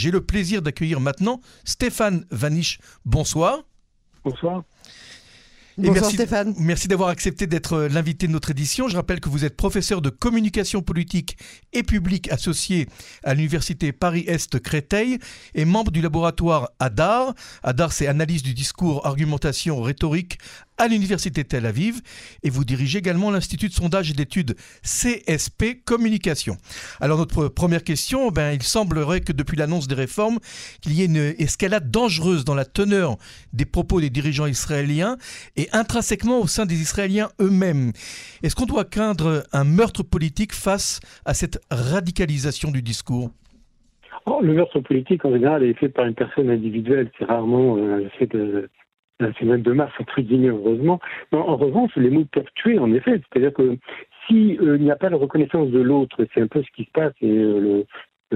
j'ai le plaisir d'accueillir maintenant Stéphane Vanish. Bonsoir. Bonsoir. Bonsoir merci, Stéphane. Merci d'avoir accepté d'être euh, l'invité de notre édition. Je rappelle que vous êtes professeur de communication politique et publique associé à l'université Paris-Est Créteil et membre du laboratoire ADAR. ADAR, c'est analyse du discours, argumentation, rhétorique à l'Université Tel Aviv et vous dirigez également l'Institut de sondage et d'études CSP Communication. Alors notre première question, ben, il semblerait que depuis l'annonce des réformes, qu'il y ait une escalade dangereuse dans la teneur des propos des dirigeants israéliens et intrinsèquement au sein des Israéliens eux-mêmes. Est-ce qu'on doit craindre un meurtre politique face à cette radicalisation du discours? Oh, le meurtre politique, en général, est fait par une personne individuelle. C'est rarement euh, fait de, un phénomène de masse, entre guillemets, heureusement. en revanche, les mots peuvent en effet. C'est-à-dire que s'il euh, n'y a pas de reconnaissance de l'autre, c'est un peu ce qui se passe, et euh, le,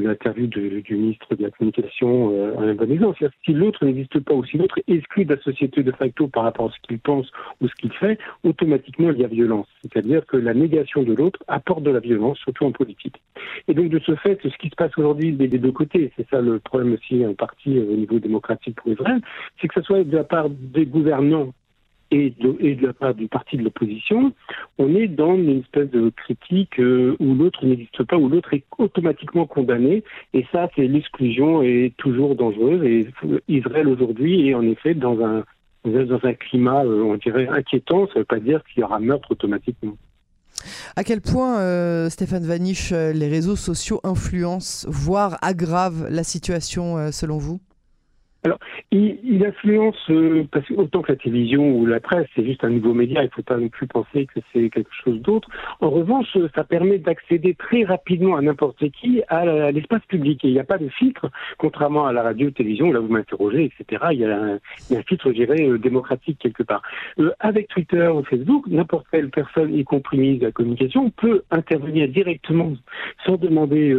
l'interview du ministre de la Communication euh, un bon exemple. Si l'autre n'existe pas ou si l'autre est exclu de la société de facto par rapport à ce qu'il pense ou ce qu'il fait, automatiquement il y a violence. C'est-à-dire que la négation de l'autre apporte de la violence, surtout en politique. Et donc de ce fait, ce qui se passe aujourd'hui des, deux côtés, c'est ça le problème aussi en partie au niveau démocratique pour Israël, c'est que ce soit de la part des gouvernants et de, la part du parti de l'opposition, on est dans une espèce de critique euh, où l'autre n'existe pas, où l'autre est automatiquement condamné. Et ça, c'est l'exclusion est toujours dangereuse. Et Israël aujourd'hui est en effet dans un, dans un climat, euh, on dirait, inquiétant. Ça ne veut pas dire qu'il y aura meurtre automatiquement. À quel point, euh, Stéphane Vanish, les réseaux sociaux influencent, voire aggravent la situation selon vous? Alors, il, il influence, euh, parce que autant que la télévision ou la presse, c'est juste un nouveau média, il ne faut pas non plus penser que c'est quelque chose d'autre. En revanche, ça permet d'accéder très rapidement à n'importe qui à l'espace public. Et il n'y a pas de filtre, contrairement à la radio, télévision, là vous m'interrogez, etc. Il y, a un, il y a un filtre, je dirais, euh, démocratique quelque part. Euh, avec Twitter ou Facebook, n'importe quelle personne, y compris ministre de la communication, peut intervenir directement sans demander...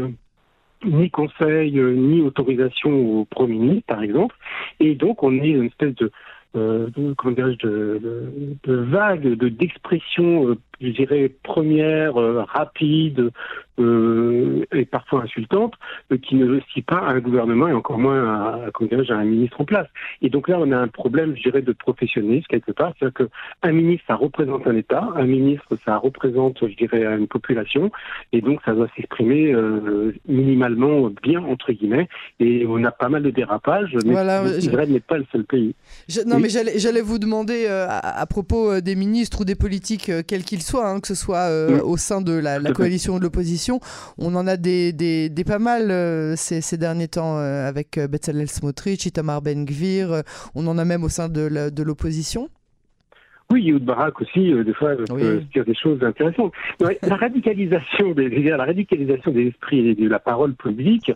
Ni conseil, euh, ni autorisation au Premier ministre, par exemple. Et donc, on est une espèce de, euh, comment de, de, de, vague de d'expression, euh, je dirais première, euh, rapide, euh, et parfois insultante, euh, qui ne réussit pas à un gouvernement et encore moins à, à, un ministre en place. Et donc là, on a un problème, je dirais, de professionnalisme quelque part. C'est-à-dire qu'un ministre, ça représente un État, un ministre, ça représente, je dirais, une population, et donc ça doit s'exprimer minimalement bien, entre guillemets, et on a pas mal de dérapages, mais voilà, Israël n'est pas le seul pays. non, mais j'allais vous demander, à, à, propos des ministres ou des politiques, quels qu'ils soient, hein, que ce soit au sein de la, la coalition ou de l'opposition, on en a des, des, pas mal euh, ces, derniers temps euh, avec euh, Bezalel Smotrich, Itamar Ben-Gvir. on en a même au sein de l'opposition. Oui, Youd Barak aussi, des fois, peut dire des choses intéressantes. la radicalisation des, la radicalisation des esprits et de la parole publique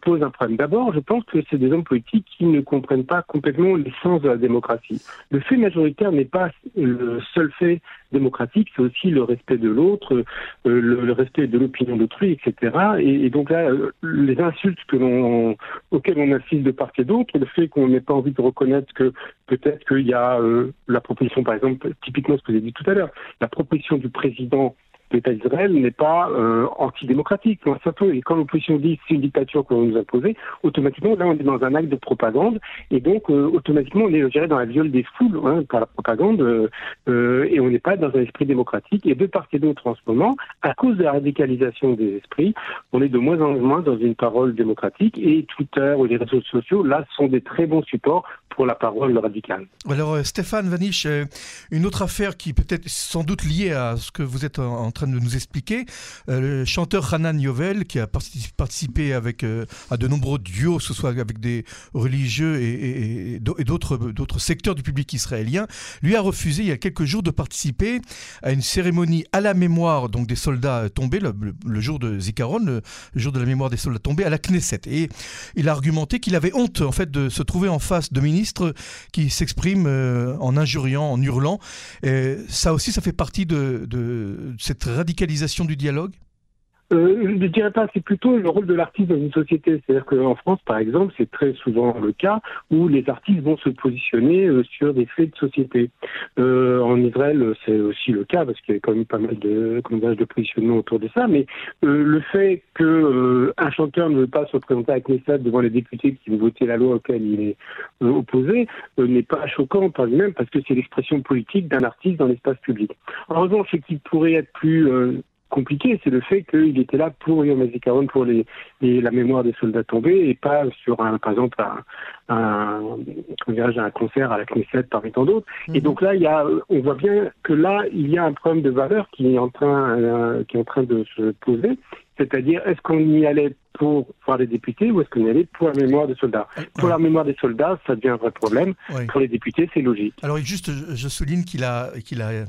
pose un problème. D'abord, je pense que c'est des hommes politiques qui ne comprennent pas complètement l'essence de la démocratie. Le fait majoritaire n'est pas le seul fait démocratique, c'est aussi le respect de l'autre, euh, le, respect de l'opinion d'autrui, etc. Et, donc là, euh, les insultes auxquelles on assiste de part et d'autre, le fait qu'on n'ait pas envie de reconnaître que peut-être qu'il y a euh, la proposition, par exemple, typiquement ce que avez dit tout à l'heure, la proposition du président l'État d'Israël n'est pas euh, antidémocratique. Et quand l'opposition dit c'est une dictature qu'on nous imposer, automatiquement, là, on est dans un acte de propagande. Et donc, euh, automatiquement, on est, je dirais, dans la viole des foules hein, par la propagande. Euh, et on n'est pas dans un esprit démocratique. Et de part et d'autre, en ce moment, à cause de la radicalisation des esprits, on est de moins en moins dans une parole démocratique. Et Twitter ou les réseaux sociaux, là, sont des très bons supports pour la parole radicale. Alors, Stéphane Vanish, une autre affaire qui peut-être sans doute liée à ce que vous êtes en train de nous expliquer. Euh, le chanteur Hanan Yovel, qui a participé avec, euh, à de nombreux duos, ce soit avec des religieux et, d'autres secteurs du public israélien, lui a refusé il y a quelques jours de participer à une cérémonie à la mémoire donc des soldats tombés, le, jour de Zikaron, le, jour de la mémoire des soldats tombés, à la Knesset. Et il a argumenté qu'il avait honte en fait de se trouver en face de ministres qui s'expriment euh, en injuriant, en hurlant. Ça aussi, ça fait partie de cette radicalisation du dialogue? Euh, je ne dirais pas, c'est plutôt le rôle de l'artiste dans une société. C'est-à-dire qu'en France, par exemple, c'est très souvent le cas où les artistes vont se positionner euh, sur des faits de société. Euh, en Israël, c'est aussi le cas parce qu'il y a quand même pas mal de, de positionnement autour de ça. Mais euh, le fait que euh, un chanteur ne veut pas se présenter à Knesset devant les députés qui vont voter la loi auquel il est opposé n'est pas choquant par lui-même parce que c'est l'expression politique d'un artiste dans l'espace public. En revanche, ce qui pourrait être plus compliqué, c'est le fait qu'il était là pour Yom HaZikaron, pour les, la mémoire des soldats tombés, et pas sur, un, par exemple, un, un, un concert à la Knesset parmi tant d'autres. Et mhm. donc là, il y a, on voit bien que là, il y a un problème de valeur qui est en train, euh, qui est en train de se poser. C'est-à-dire, est-ce qu'on y allait pour voir les députés ou est-ce qu'on y allait pour la mémoire des soldats? Pour la mémoire des soldats, ça devient un vrai problème. Pour les députés, c'est logique. Alors juste, je souligne qu'il a, qu'il a euh,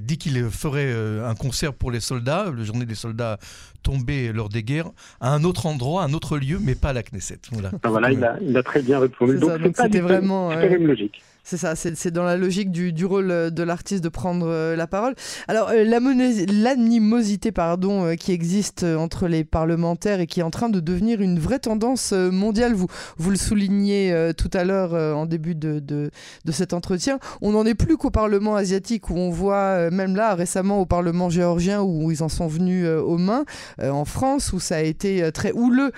dit qu'il ferait euh, un concert pour les soldats, la journée des soldats tombés lors des guerres, à un autre endroit, un autre lieu, mais pas à la Knesset. Voilà, ah, voilà il, a, il, a, très bien répondu. Donc c'était vraiment... même logique. C'est ça, c'est dans la logique du, du rôle euh, de l'artiste de prendre euh, la parole. Alors, euh, l'animosité pardon, qui existe entre les parlementaires et qui est en train de devenir une vraie tendance mondiale, vous, le soulignez tout à l'heure en début de, de, de, cet entretien, on n'en est plus qu'au Parlement asiatique où on voit, même là récemment au Parlement géorgien où ils en sont venus aux mains, en France où ça a été très houleux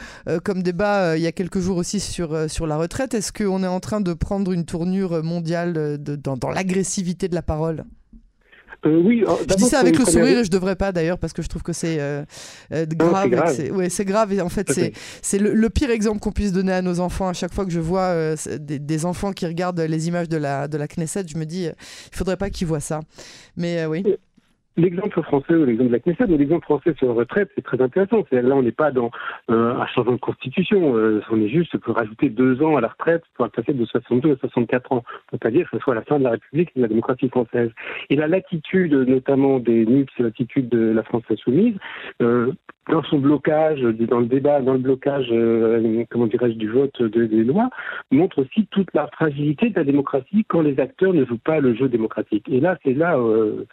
comme débat il y a quelques jours aussi sur, la retraite. Est-ce qu'on est en train de prendre une tournure mondiale euh, de, dans l'agressivité de la parole? Euh, oui, je dis ça avec le sourire et je devrais pas d'ailleurs parce que je trouve que c'est euh, grave. C'est ouais, grave et en fait c'est c'est le, pire exemple qu'on puisse donner à nos enfants. À chaque fois que je vois des, des, enfants qui regardent les images de la de la Knesset, je me dis il faudrait pas qu'ils voient ça. Mais oui. L'exemple français ou l'exemple de la Knesset, mais l'exemple français sur la retraite, c'est très intéressant. C'est là, on n'est pas dans euh, un changement de constitution. Euh, on est juste pour rajouter deux ans à la retraite pour passer de 62 à 64 ans. C'est-à-dire que ce soit la fin de la République et de la démocratie française. Et la latitude, notamment des NUPS, l'attitude de la France insoumise, euh, dans son blocage, dans le débat, dans le blocage, euh, comment dirais-je, du vote des lois, montre aussi toute la fragilité de la démocratie quand les acteurs ne jouent pas le jeu démocratique. Et là, c'est là euh,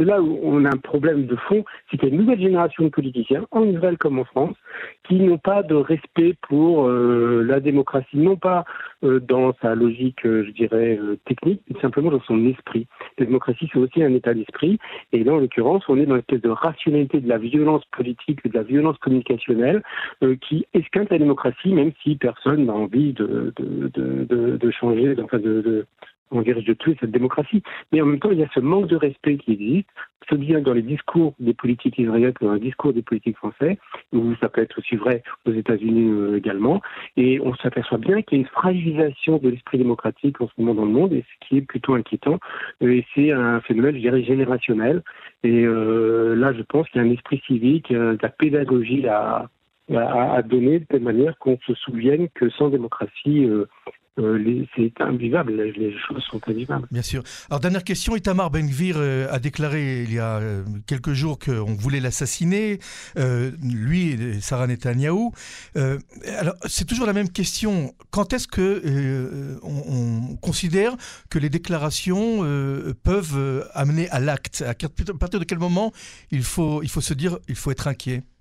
c'est là où on a un problème de fond, c'est qu'il y a une nouvelle génération de politiciens, en Israël comme en France, qui n'ont pas de respect pour euh, la démocratie, non pas euh, dans sa logique, euh, je dirais, technique, mais simplement dans son esprit. La démocratie, c'est aussi un état d'esprit, et là, en l'occurrence, on est dans une espèce de rationalité de la violence politique, de la violence communicationnelle, qui esquinte la démocratie, même si personne n'a envie de, de, changer, enfin de, on dirait, de tuer cette démocratie. Mais en même temps, il y a ce manque de respect qui existe, ce bien dans les discours des politiques israéliens que dans les discours des politiques français, où ça peut être aussi vrai aux États-Unis euh, également. Et on s'aperçoit bien qu'il y a une fragilisation de l'esprit démocratique en ce moment dans le monde, et ce qui est plutôt inquiétant. Et c'est un phénomène, je dirais, générationnel. Et euh, là, je pense qu'il y a un esprit civique, euh, de la pédagogie à, donner de telle manière qu'on se souvienne que sans démocratie, euh, c'est invivable, les choses sont invivables. Bien sûr. Alors, dernière question, Itamar euh, a déclaré il y a euh, quelques jours qu'on voulait l'assassiner, lui et Sarah Netanyahou. alors, c'est toujours la même question. Quand est-ce que on, considère que les déclarations peuvent amener à l'acte? À partir de quel moment il faut, il faut se dire, il faut être inquiet? euh,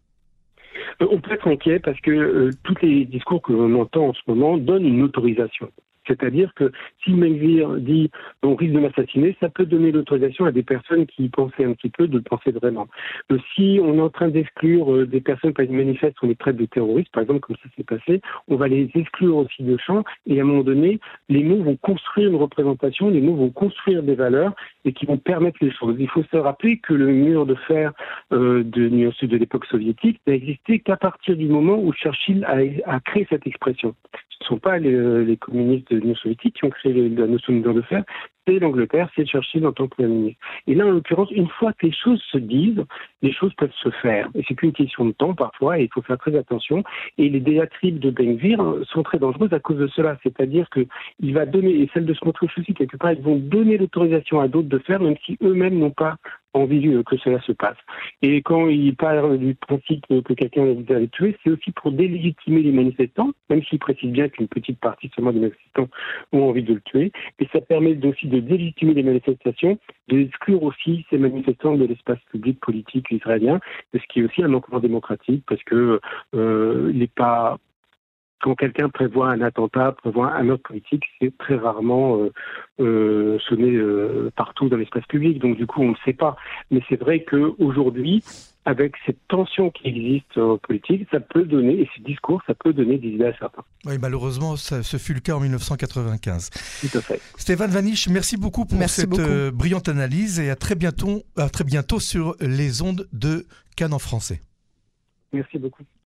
on peut être inquiet parce que euh, tous les discours que l'on entend en ce moment donnent une autorisation. C'est-à-dire que si Melvire dit on risque de m'assassiner, ça peut donner l'autorisation à des personnes qui pensaient un petit peu de le penser vraiment. Euh, si on est en train d'exclure euh, des personnes qui manifestent on les traite de terroristes, par exemple, comme ça s'est passé, on va les exclure aussi de champ et à un moment donné, les mots vont construire une représentation, les mots vont construire des valeurs et qui vont permettre les choses. Il faut se rappeler que le mur de fer euh, de, de l'époque soviétique n'a existé qu'à partir du moment où Churchill a, créé cette expression ne sont pas les, communistes de l'Union soviétique qui ont créé la notion de de fer, c'est l'Angleterre, c'est Churchill en tant que Premier. Et là, en l'occurrence, une fois que les choses se disent, les choses peuvent se faire. Et c'est qu'une question de temps parfois, et il faut faire très attention. Et les diatribes de Benvir sont très dangereuses à cause de cela. C'est-à-dire qu'il va donner, et celle de Smotrich aussi, quelque part, ils vont donner l'autorisation à d'autres de faire, même si eux-mêmes n'ont pas envie que cela se passe. Et quand il parle du principe que quelqu'un a tué, c'est aussi pour délégitimer les manifestants, même s'il précise bien qu'une petite partie seulement des manifestants ont envie de le tuer. Et ça permet aussi de délégitimer les manifestations, d'exclure aussi ces manifestants de l'espace public politique israélien, ce qui est aussi un manquement démocratique parce que euh, il n'est pas quand quelqu'un prévoit un attentat, prévoit un autre politique, c'est très rarement euh, euh, sonné euh, partout dans l'espace public. Donc du coup, on ne le sait pas. Mais c'est vrai qu'aujourd'hui, avec cette tension qui existe en politique, ça peut donner, et ce discours, ça peut donner des idées à certains. Oui, malheureusement, ça, ce fut le cas en 1995. Tout à fait. Stéphane Vanish, merci beaucoup pour cette brillante analyse et à très bientôt, à très bientôt sur les ondes de Cannes en français. Merci beaucoup.